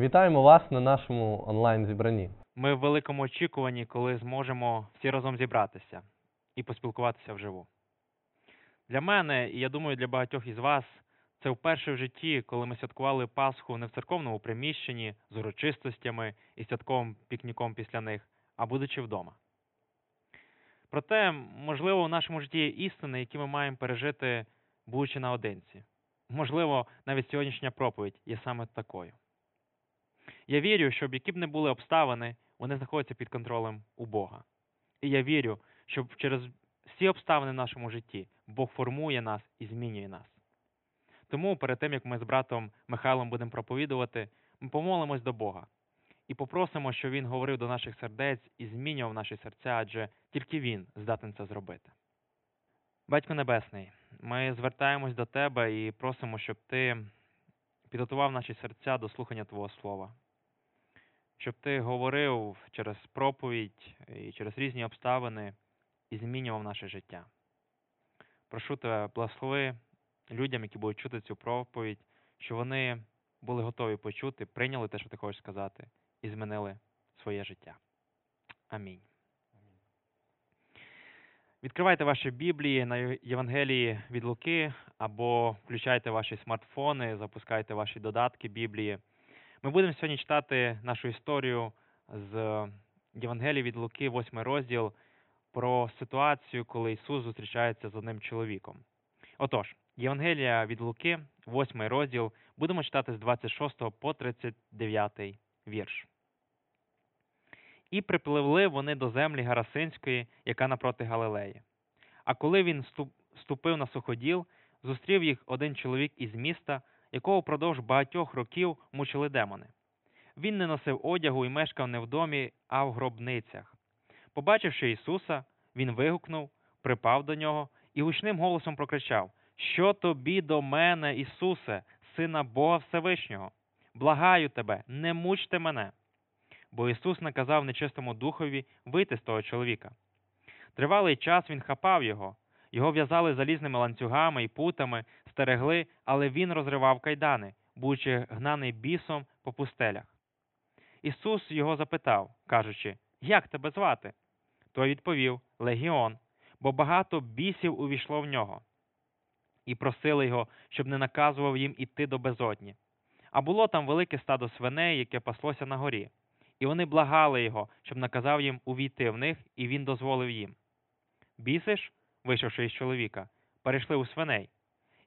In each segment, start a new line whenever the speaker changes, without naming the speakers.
Вітаємо вас на нашому онлайн зібранні.
Ми в великому очікуванні, коли зможемо всі разом зібратися і поспілкуватися вживу. Для мене, і я думаю, для багатьох із вас, це вперше в житті, коли ми святкували Пасху не в церковному приміщенні з урочистостями і святковим пікніком після них, а будучи вдома. Проте, можливо, в нашому житті є істини, які ми маємо пережити, будучи наодинці. Можливо, навіть сьогоднішня проповідь є саме такою. Я вірю, що які б не були обставини, вони знаходяться під контролем у Бога. І я вірю, що через всі обставини в нашому житті Бог формує нас і змінює нас. Тому перед тим, як ми з братом Михайлом будемо проповідувати, ми помолимось до Бога і попросимо, щоб Він говорив до наших сердець і змінював наші серця, адже тільки Він здатен це зробити. Батько Небесний, ми звертаємось до Тебе і просимо, щоб Ти підготував наші серця до слухання Твого Слова щоб ти говорив через проповідь і через різні обставини і змінював наше життя. Прошу тебе, благослови людям, які будуть чути цю проповідь, щоб вони були готові почути, прийняли те, що ти хочеш сказати, і змінили своє життя. Амінь. Відкривайте ваші Біблії на Євангелії від Луки або включайте ваші смартфони, запускайте ваші додатки Біблії. Ми будемо сьогодні читати нашу історію з Євангелії від Луки, 8 розділ, про ситуацію, коли Ісус зустрічається з одним чоловіком. Отож, Євангелія від Луки, 8 розділ, будемо читати з 26 по 39 вірш. І припливли вони до землі Гарасинської, яка напроти Галилеї. А коли він ступив на суходіл, зустрів їх один чоловік із міста, якого впродовж багатьох років мучили демони. Він не носив одягу і мешкав не в домі, а в гробницях. Побачивши Ісуса, він вигукнув, припав до нього і гучним голосом прокричав Що тобі до мене, Ісусе, Сина Бога Всевишнього? Благаю тебе, не мучте мене. Бо Ісус наказав нечистому духові вийти з того чоловіка. Тривалий час він хапав його, його в'язали залізними ланцюгами і путами, стерегли, але він розривав кайдани, будучи гнаний бісом по пустелях. Ісус його запитав, кажучи, Як тебе звати? Той відповів Легіон, бо багато бісів увійшло в нього, і просили його, щоб не наказував їм іти до безодні. А було там велике стадо свиней, яке паслося на горі, і вони благали його, щоб наказав їм увійти в них, і він дозволив їм. Біси ж, вийшовши із чоловіка, перейшли у свиней,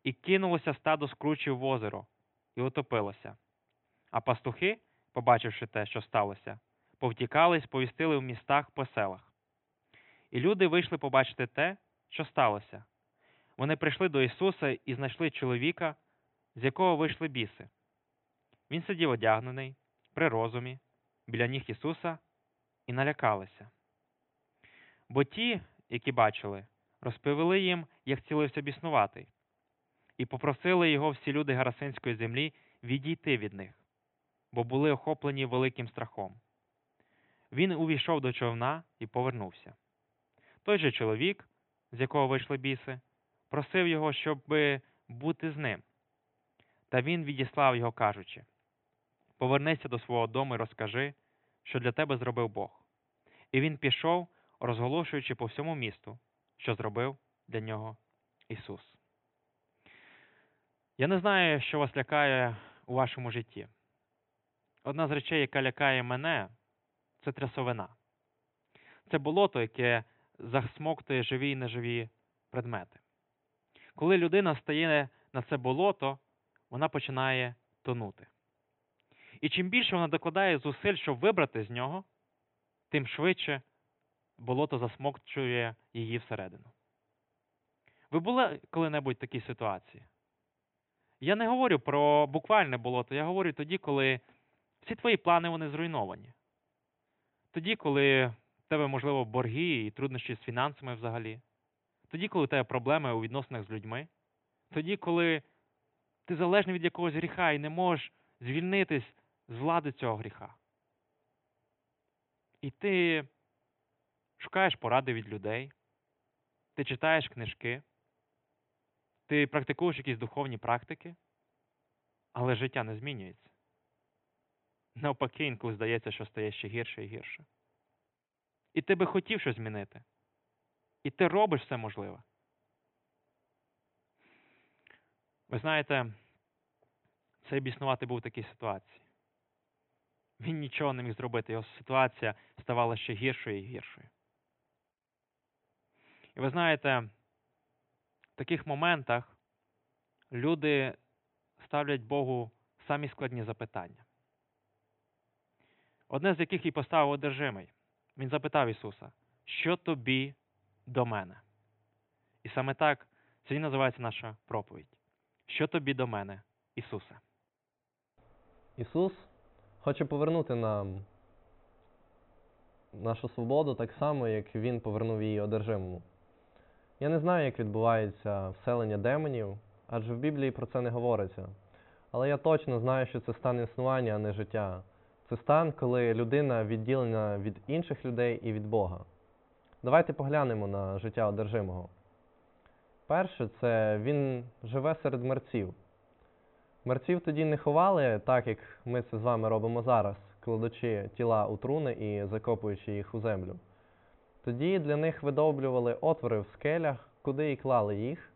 і кинулося стадо скручів в озеро, і утопилося. А пастухи, побачивши те, що сталося, повтікали і сповістили в містах по селах. І люди вийшли побачити те, що сталося. Вони прийшли до Ісуса і знайшли чоловіка, з якого вийшли біси. Він сидів одягнений, при розумі, біля ніг Ісуса, і налякалися. Бо ті, які бачили, розповіли їм, як цілився біснуватий, і попросили його всі люди Гарасинської землі відійти від них, бо були охоплені великим страхом. Він увійшов до човна і повернувся. Той же чоловік, з якого вийшли біси, просив його, щоб бути з ним. Та він відіслав його, кажучи Повернися до свого дому і розкажи, що для тебе зробив Бог. І він пішов, розголошуючи по всьому місту, що зробив для нього Ісус. Я не знаю, що вас лякає у вашому житті. Одна з речей, яка лякає мене, це трясовина. Це болото, яке засмоктує живі і неживі предмети. Коли людина стає на це болото, вона починає тонути. І чим більше вона докладає зусиль, щоб вибрати з нього, тим швидше болото засмокчує її всередину. Ви були коли-небудь в такій ситуації? Я не говорю про буквальне болото, я говорю тоді, коли всі твої плани вони зруйновані. Тоді, коли в тебе, можливо, борги і труднощі з фінансами взагалі. Тоді, коли у тебе проблеми у відносинах з людьми. Тоді, коли ти залежний від якогось гріха і не можеш звільнитись з влади цього гріха. І ти шукаєш поради від людей, ти читаєш книжки, ти практикуєш якісь духовні практики, але життя не змінюється. Навпаки, інколи здається, що стає ще гірше і гірше. І ти би хотів щось змінити. І ти робиш все можливе. Ви знаєте, цей біснувати був в такій ситуації. Він нічого не міг зробити, його ситуація ставала ще гіршою і гіршою. І ви знаєте, таких моментах люди ставлять Богу самі складні запитання. Одне з яких і поставив одержимий. Він запитав Ісуса, що тобі до мене? І саме так це і називається наша проповідь. Що тобі до мене, Ісусе?
Ісус хоче повернути нам нашу свободу так само, як Він повернув її одержимому. Я не знаю, як відбувається вселення демонів, адже в Біблії про це не говориться. Але я точно знаю, що це стан існування, а не життя. Це стан, коли людина відділена від інших людей і від Бога. Давайте поглянемо на життя одержимого. Перше, це він живе серед мерців. Мерців тоді не ховали, так як ми це з вами робимо зараз, кладучи тіла у труни і закопуючи їх у землю. Тоді для них видовблювали отвори в скелях, куди і клали їх,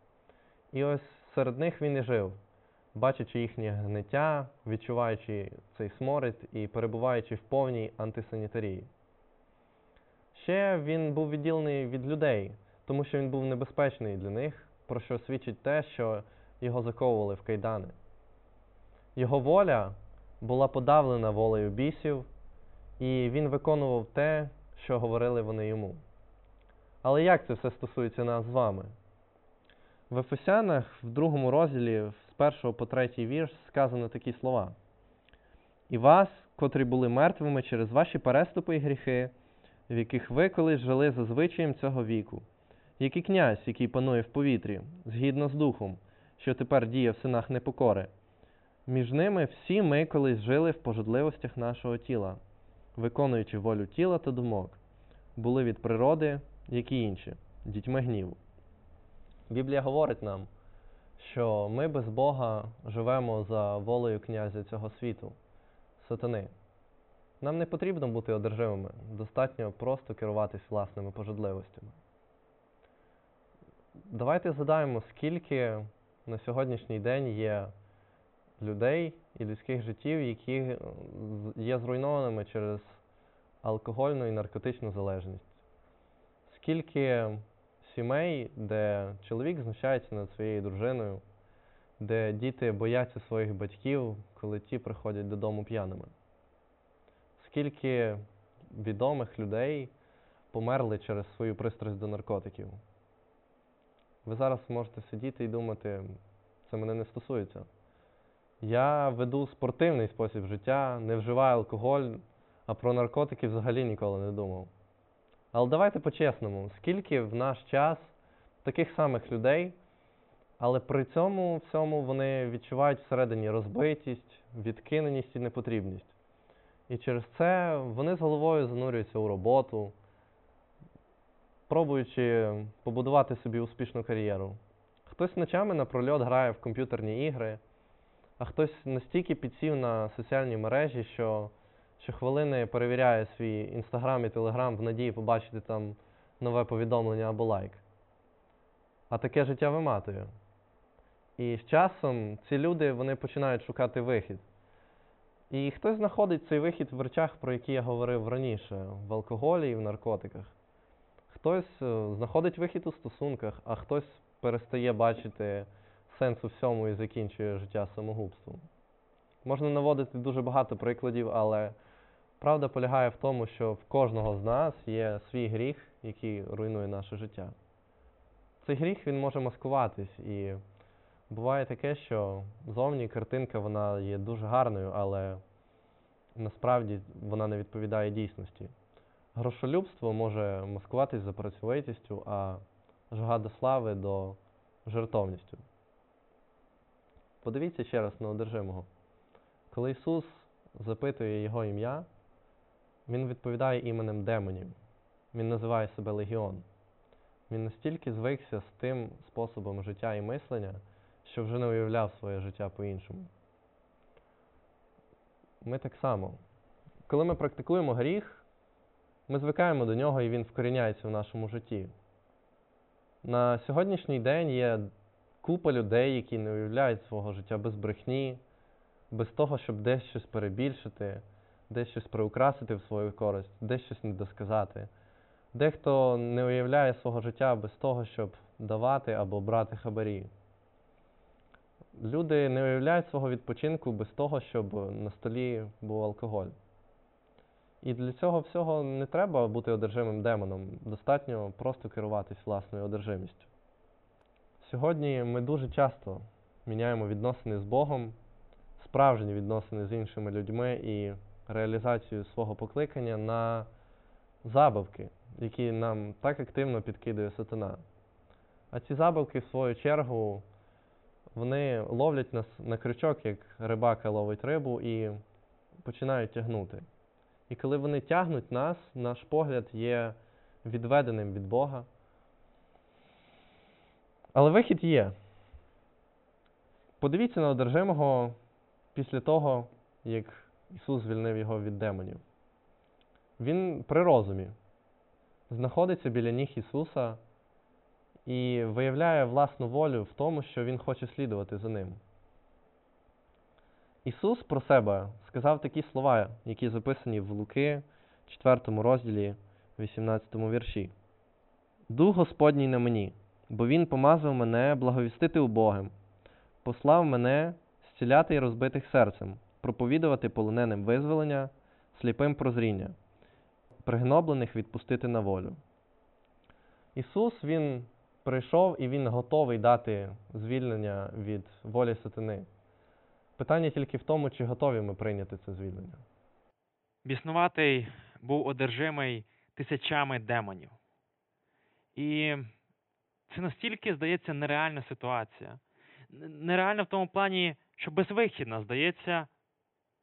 і ось серед них він і жив, бачачи їхнє гниття, відчуваючи цей сморід і перебуваючи в повній антисанітарії. Ще він був відділений від людей, тому що він був небезпечний для них, про що свідчить те, що його заковували в кайдани. Його воля була подавлена волею бісів, і він виконував те, що говорили вони йому. Але як це все стосується нас з вами? В Ефесянах в другому розділі з 1 по 3 вірш сказано такі слова. І вас, котрі були мертвими через ваші переступи і гріхи, в яких ви колись жили за звичаєм цього віку, як і князь, який панує в повітрі, згідно з духом, що тепер діє в синах непокори. Між ними всі ми колись жили в пожадливостях нашого тіла, виконуючи волю тіла та думок, були від природи, як і інші, дітьми гніву. Біблія говорить нам, що ми без Бога живемо за волею князя цього світу, сатани. Нам не потрібно бути одержимими, достатньо просто керуватись власними пожадливостями. Давайте згадаємо, скільки на сьогоднішній день є людей і людських життів, які е, є зруйнованими через алкогольну і наркотичну залежність. Скільки сімей, де чоловік знущається над своєю дружиною, де діти бояться своїх батьків, коли ті приходять додому п'яними. Скільки відомих людей померли через свою пристрасть до наркотиків. Ви зараз можете сидіти і думати, це мене не стосується. Я веду спортивний спосіб життя, не вживаю алкоголь, а про наркотики взагалі ніколи не думав. Але давайте по-чесному, скільки в наш час таких самих людей, але при цьому всьому вони відчувають всередині розбитість, відкиненість і непотрібність. І через це вони з головою занурюються у роботу, пробуючи побудувати собі успішну кар'єру. Хтось ночами напрольот грає в комп'ютерні ігри, а хтось настільки підсів на соціальні мережі, що щохвилини перевіряє свій інстаграм і телеграм в надії побачити там нове повідомлення або лайк. А таке життя виматує. І з часом ці люди вони починають шукати вихід. І хтось знаходить цей вихід в речах, про які я говорив раніше, в алкоголі і в наркотиках. Хтось е, знаходить вихід у стосунках, а хтось перестає бачити сенс у всьому і закінчує життя самогубством. Можна наводити дуже багато прикладів, але правда полягає в тому, що в кожного з нас є свій гріх, який руйнує наше життя. Цей гріх він може маскуватись, і буває таке, що зовні картинка вона є дуже гарною, але насправді вона не відповідає дійсності. Грошолюбство може маскуватись за працьовитістю, а жага до слави до жертовністю. Подивіться ще раз на одержимого. Коли Ісус запитує Його ім'я, Він відповідає іменем демонів. Він називає себе Легіон. Він настільки звикся з тим способом життя і мислення, що вже не уявляв своє життя по-іншому. ми так само. Коли ми практикуємо гріх, ми звикаємо до нього і він вкоріняється в нашому житті. На сьогоднішній день є купа людей, які не уявляють свого життя без брехні, без того, щоб десь щось перебільшити, десь щось приукрасити в свою користь, десь щось недосказати. Дехто не уявляє свого життя без того, щоб давати або брати хабарі. Люди не уявляють свого відпочинку без того, щоб на столі був алкоголь. І для цього всього не треба бути одержимим демоном. Достатньо просто керуватись власною одержимістю. Сьогодні ми дуже часто міняємо відносини з Богом, справжні відносини з іншими людьми і реалізацію свого покликання на забавки, які нам так активно підкидує сатана. А ці забавки, в свою чергу, вони ловлять нас на крючок, як рибака ловить рибу, і починають тягнути. І коли вони тягнуть нас, наш погляд є відведеним від Бога. Але вихід є. Подивіться на одержимого після того, як Ісус звільнив його від демонів. Він при розумі знаходиться біля ніг Ісуса і виявляє власну волю в тому, що Він хоче слідувати за ним. Ісус про себе сказав такі слова, які записані в Луки, 4 розділі, 18 вірші. Дух Господній на мені, бо Він помазав мене благовістити убогим, послав мене зціляти й розбитих серцем, проповідувати полоненим визволення, сліпим прозріння, пригноблених відпустити на волю. Ісус Він прийшов і Він готовий дати звільнення від волі сатани. Питання тільки в тому, чи готові ми прийняти це звільнення.
Біснуватий був одержимий тисячами демонів. І це настільки, здається, нереальна ситуація. Нереальна в тому плані, що безвихідна, здається,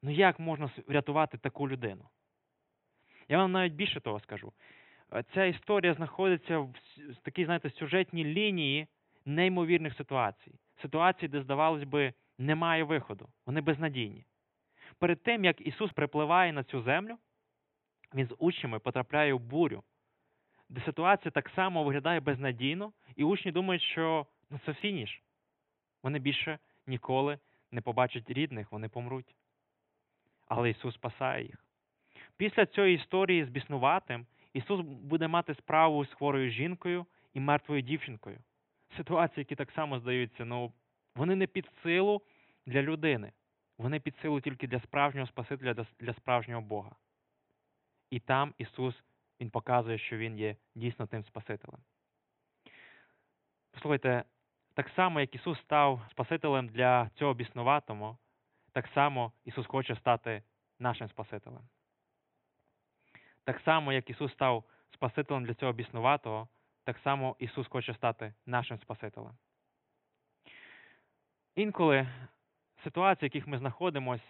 ну як можна врятувати таку людину? Я вам навіть більше того скажу. Е, Ця історія знаходиться в такій, знаєте, сюжетній лінії неймовірних ситуацій. Ситуацій, де, здавалось би, немає виходу, вони безнадійні. Перед тим, як Ісус припливає на цю землю, Він з учнями потрапляє в бурю, де ситуація так само виглядає безнадійно, і учні думають, що ну, це фініш. Вони більше ніколи не побачать рідних, вони помруть. Але Ісус спасає їх. Після цієї історії з біснуватим Ісус буде мати справу з хворою жінкою і мертвою дівчинкою. Ситуації, які так само здаються, ну, вони не під силу для людини. Вони під силу тільки для справжнього Спасителя, для, справжнього Бога. І там Ісус Він показує, що Він є дійсно тим Спасителем. Послухайте, так само, як Ісус став Спасителем для цього біснуватому, так само Ісус хоче стати нашим Спасителем. Так само, як Ісус став Спасителем для цього біснуватого, так само Ісус хоче стати нашим Спасителем. Інколи ситуації, в яких ми знаходимось,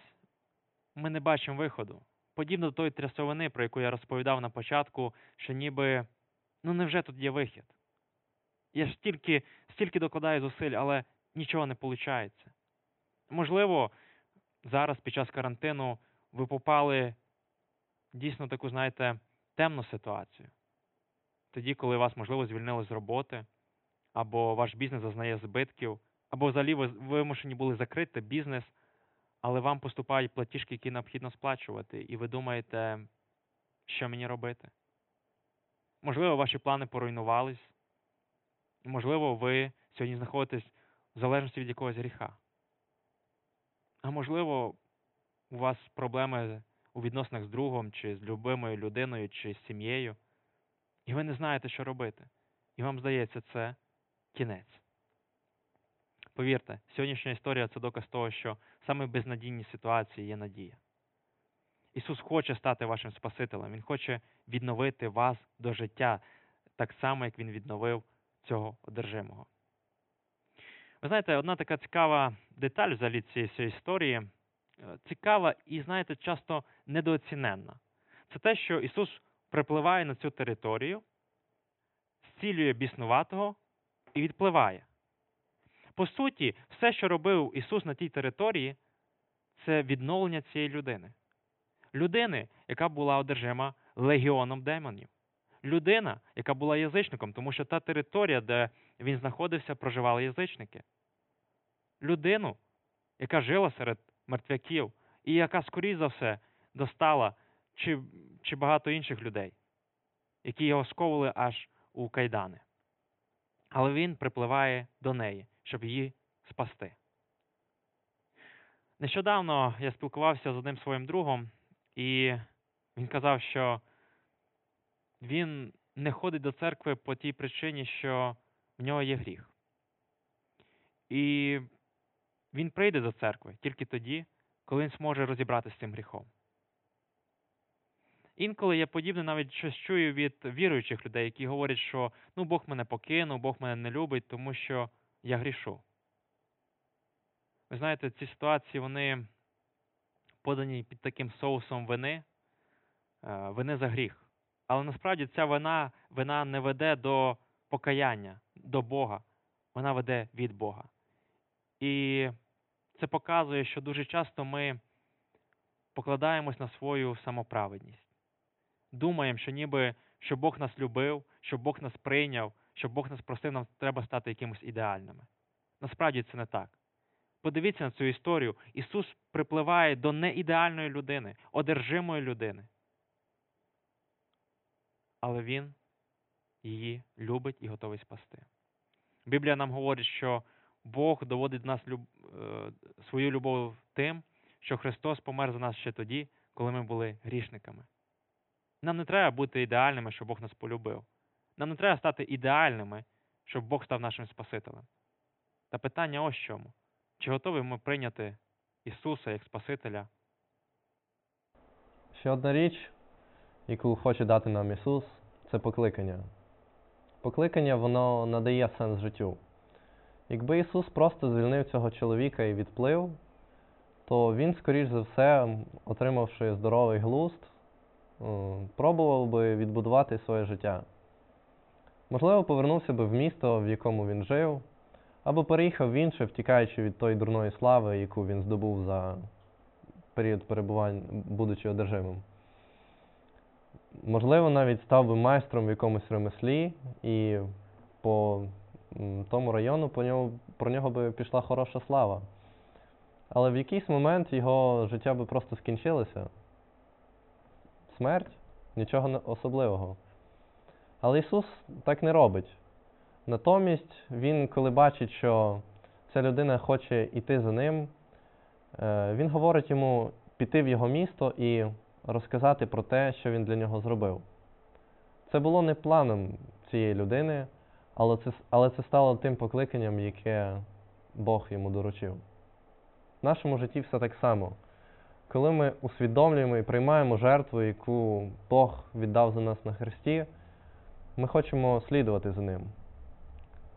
ми не бачимо виходу. Подібно до тої трясовини, про яку я розповідав на початку, що ніби ну невже тут є вихід? Я ж стільки, стільки докладаю зусиль, але нічого не виходить. Можливо, зараз під час карантину ви попали дійсно таку, знаєте, темну ситуацію. Тоді, коли вас, можливо, звільнили з роботи, або ваш бізнес зазнає збитків, або взагалі ви вимушені були закрити бізнес, але вам поступають платіжки, які необхідно сплачувати, і ви думаєте, що мені робити? Можливо, ваші плани поруйнувались, можливо, ви сьогодні знаходитесь в залежності від якогось гріха. А можливо, у вас проблеми у відносинах з другом, чи з любимою людиною, чи з сім'єю, і ви не знаєте, що робити. І вам здається, це кінець. Повірте, сьогоднішня історія це доказ того, що саме в безнадійній ситуації є надія. Ісус хоче стати вашим Спасителем, Він хоче відновити вас до життя, так само, як Він відновив цього одержимого. Ви знаєте, одна така цікава деталь взагалі цієї всієї історії, е, цікава і, знаєте, часто недооціненна. Це те, що Ісус припливає на цю територію, зцілює біснуватого і відпливає. По суті, все, що робив Ісус на тій території, це відновлення цієї людини. людини, яка була одержима легіоном демонів, людина, яка була язичником, тому що та територія, де він знаходився, проживали язичники, людину, яка жила серед мертвяків, і яка, скоріш за все, достала чи, чи багато інших людей, які його сковували аж у кайдани. Але він припливає до неї, щоб її спасти. Нещодавно я спілкувався з одним своїм другом, і він казав, що він не ходить до церкви по тій причині, що в нього є гріх. І він прийде до церкви тільки тоді, коли він зможе розібратися з цим гріхом. Інколи я подібне навіть щось чую від віруючих людей, які говорять, що ну Бог мене покинув, Бог мене не любить, тому що я грішу. Ви знаєте, ці ситуації вони подані під таким соусом вини, е, вини за гріх. Але насправді ця вина, вина не веде до покаяння, до Бога, вона веде від Бога. І це показує, що дуже часто ми покладаємось на свою самоправедність. Думаємо, що ніби що Бог нас любив, що Бог нас прийняв, що Бог нас просив, нам треба стати якимось ідеальними. Насправді це не так. Подивіться на цю історію. Ісус припливає до неідеальної людини, одержимої людини. Але Він її любить і готовий спасти. Біблія нам говорить, що Бог доводить до нас е, свою любов тим, що Христос помер за нас ще тоді, коли ми були грішниками. Нам не треба бути ідеальними, щоб Бог нас полюбив. Нам не треба стати ідеальними, щоб Бог став нашим Спасителем. Та питання ось чому. Чи готові ми прийняти Ісуса як Спасителя?
Ще одна річ, яку хоче дати нам Ісус, це покликання. Покликання воно надає сенс життю. Якби Ісус просто звільнив цього чоловіка і відплив, то він, скоріш за все, отримавши здоровий глузд, пробував би відбудувати своє життя. Можливо, повернувся би в місто, в якому він жив, або переїхав в інше, втікаючи від тої дурної слави, яку він здобув за період перебування, будучи одержимим. Можливо, навіть став би майстром в якомусь ремеслі, і по тому району по нього, про нього би пішла хороша слава. Але в якийсь момент його життя би просто скінчилося. Смерть нічого особливого. Але Ісус так не робить. Натомість Він, коли бачить, що ця людина хоче йти за ним, е, він говорить йому піти в його місто і розказати про те, що він для нього зробив. Це було не планом цієї людини, але це, але це стало тим покликанням, яке Бог йому доручив. В нашому житті все так само. Коли ми усвідомлюємо і приймаємо жертву, яку Бог віддав за нас на Христі, ми хочемо слідувати за ним.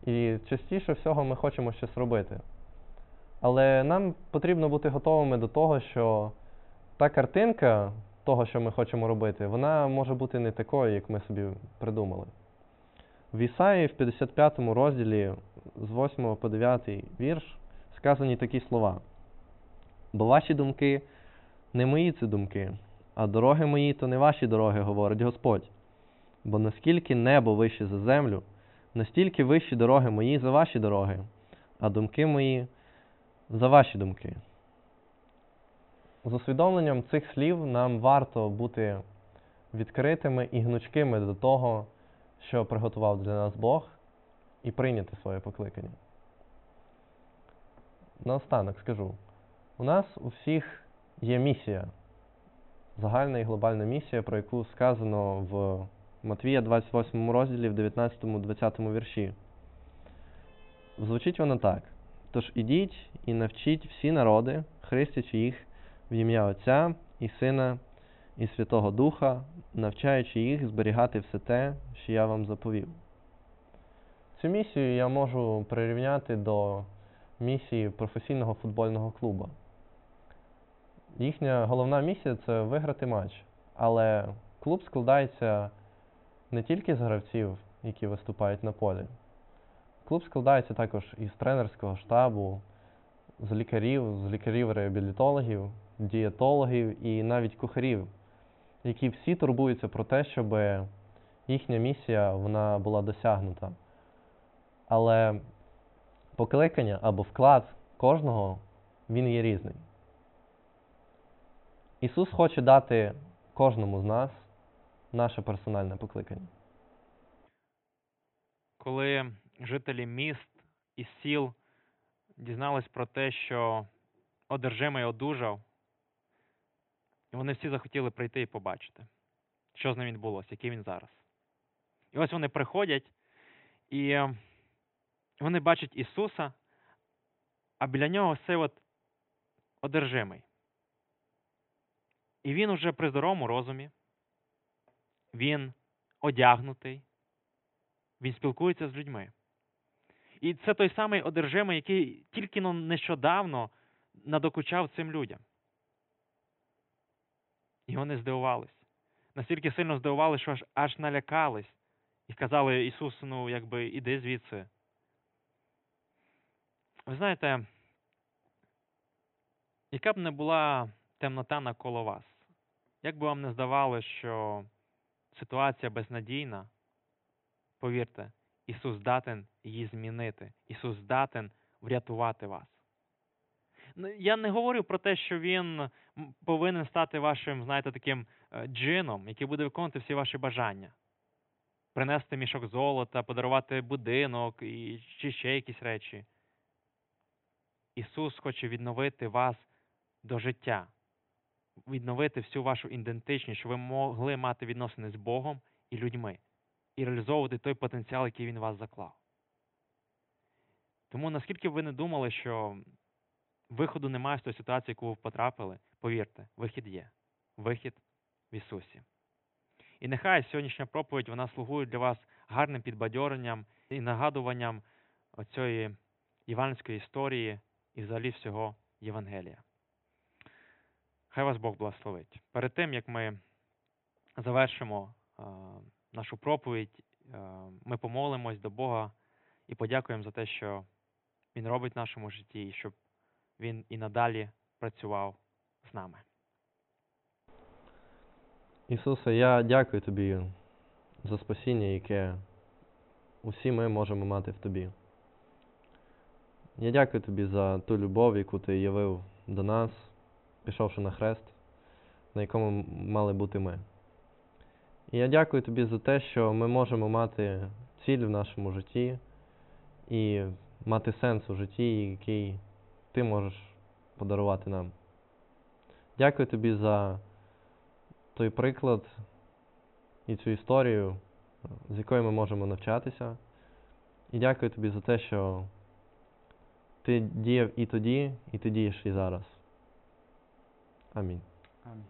І частіше всього ми хочемо щось робити. Але нам потрібно бути готовими до того, що та картинка того, що ми хочемо робити, вона може бути не такою, як ми собі придумали. В Ісаї в 55 розділі з 8 по 9 вірш сказані такі слова. Бо ваші думки не мої це думки, а дороги мої то не ваші дороги, говорить Господь. Бо наскільки небо вище за землю, настільки вищі дороги мої за ваші дороги, а думки мої за ваші думки. З усвідомленням цих слів нам варто бути відкритими і гнучкими до того, що приготував для нас Бог, і прийняти своє покликання. Наостанок скажу: у нас у всіх є місія, загальна і глобальна місія, про яку сказано в Матвія 28 розділі в 19-20 вірші. Звучить воно так. Тож ідіть і навчіть всі народи, хрестячи їх в ім'я Отця і Сина і Святого Духа, навчаючи їх зберігати все те, що я вам заповів. Цю місію я можу прирівняти до місії професійного футбольного клубу. Їхня головна місія це виграти матч, але клуб складається не тільки з гравців, які виступають на полі. Клуб складається також із тренерського штабу, з лікарів, з лікарів-реабілітологів, дієтологів і навіть кухарів, які всі турбуються про те, щоб їхня місія вона була досягнута. Але покликання або вклад кожного він є різний. Ісус хоче дати кожному з нас наше персональне покликання.
Коли жителі міст і сіл дізнались про те, що одержимий одужав, і вони всі захотіли прийти і побачити, що з ним відбулося, який він зараз. І ось вони приходять, і вони бачать Ісуса, а біля нього цей от одержимий. І він уже при здоровому розумі, він одягнутий, він спілкується з людьми. І це той самий одержимий, який тільки но нещодавно надокучав цим людям. І вони здивувались. Настільки сильно здивувалися, що аж, аж налякались. І сказали Ісусу, ну, якби, іди звідси. Ви знаєте, яка б не була темнота навколо вас, як би вам не здавалося, що ситуація безнадійна, повірте, Ісус здатен її змінити. Ісус здатен врятувати вас. Ну, Я не говорю про те, що Він повинен стати вашим, знаєте, таким е, джином, який буде виконувати всі ваші бажання. Принести мішок золота, подарувати будинок і, чи ще якісь речі. Ісус хоче відновити вас до життя, відновити всю вашу ідентичність, щоб ви могли мати відносини з Богом і людьми і реалізовувати той потенціал, який він вас заклав. Тому наскільки б ви не думали, що виходу немає з тої ситуації, яку ви потрапили, повірте, вихід є. Вихід в Ісусі. І нехай сьогоднішня проповідь вона слугує для вас гарним підбадьоренням і нагадуванням оцієї євангельської історії і взагалі всього Євангелія. Хай вас Бог благословить. Перед тим, як ми завершимо е, нашу проповідь, е, ми помолимось до Бога і подякуємо за те, що Він робить в нашому житті, і щоб Він і надалі працював з нами.
Ісусе, я дякую Тобі за спасіння, яке усі ми можемо мати в Тобі. Я дякую Тобі за ту любов, яку Ти явив до нас, пішовши на хрест, на якому мали бути ми. І я дякую Тобі за те, що ми можемо мати ціль в нашому житті і мати сенс у житті, який Ти можеш подарувати нам. Дякую Тобі за той приклад і цю історію, з якої ми можемо навчатися. І дякую тобі за те, що ти діяв і тоді, і ти дієш і зараз. Амінь.
Амінь.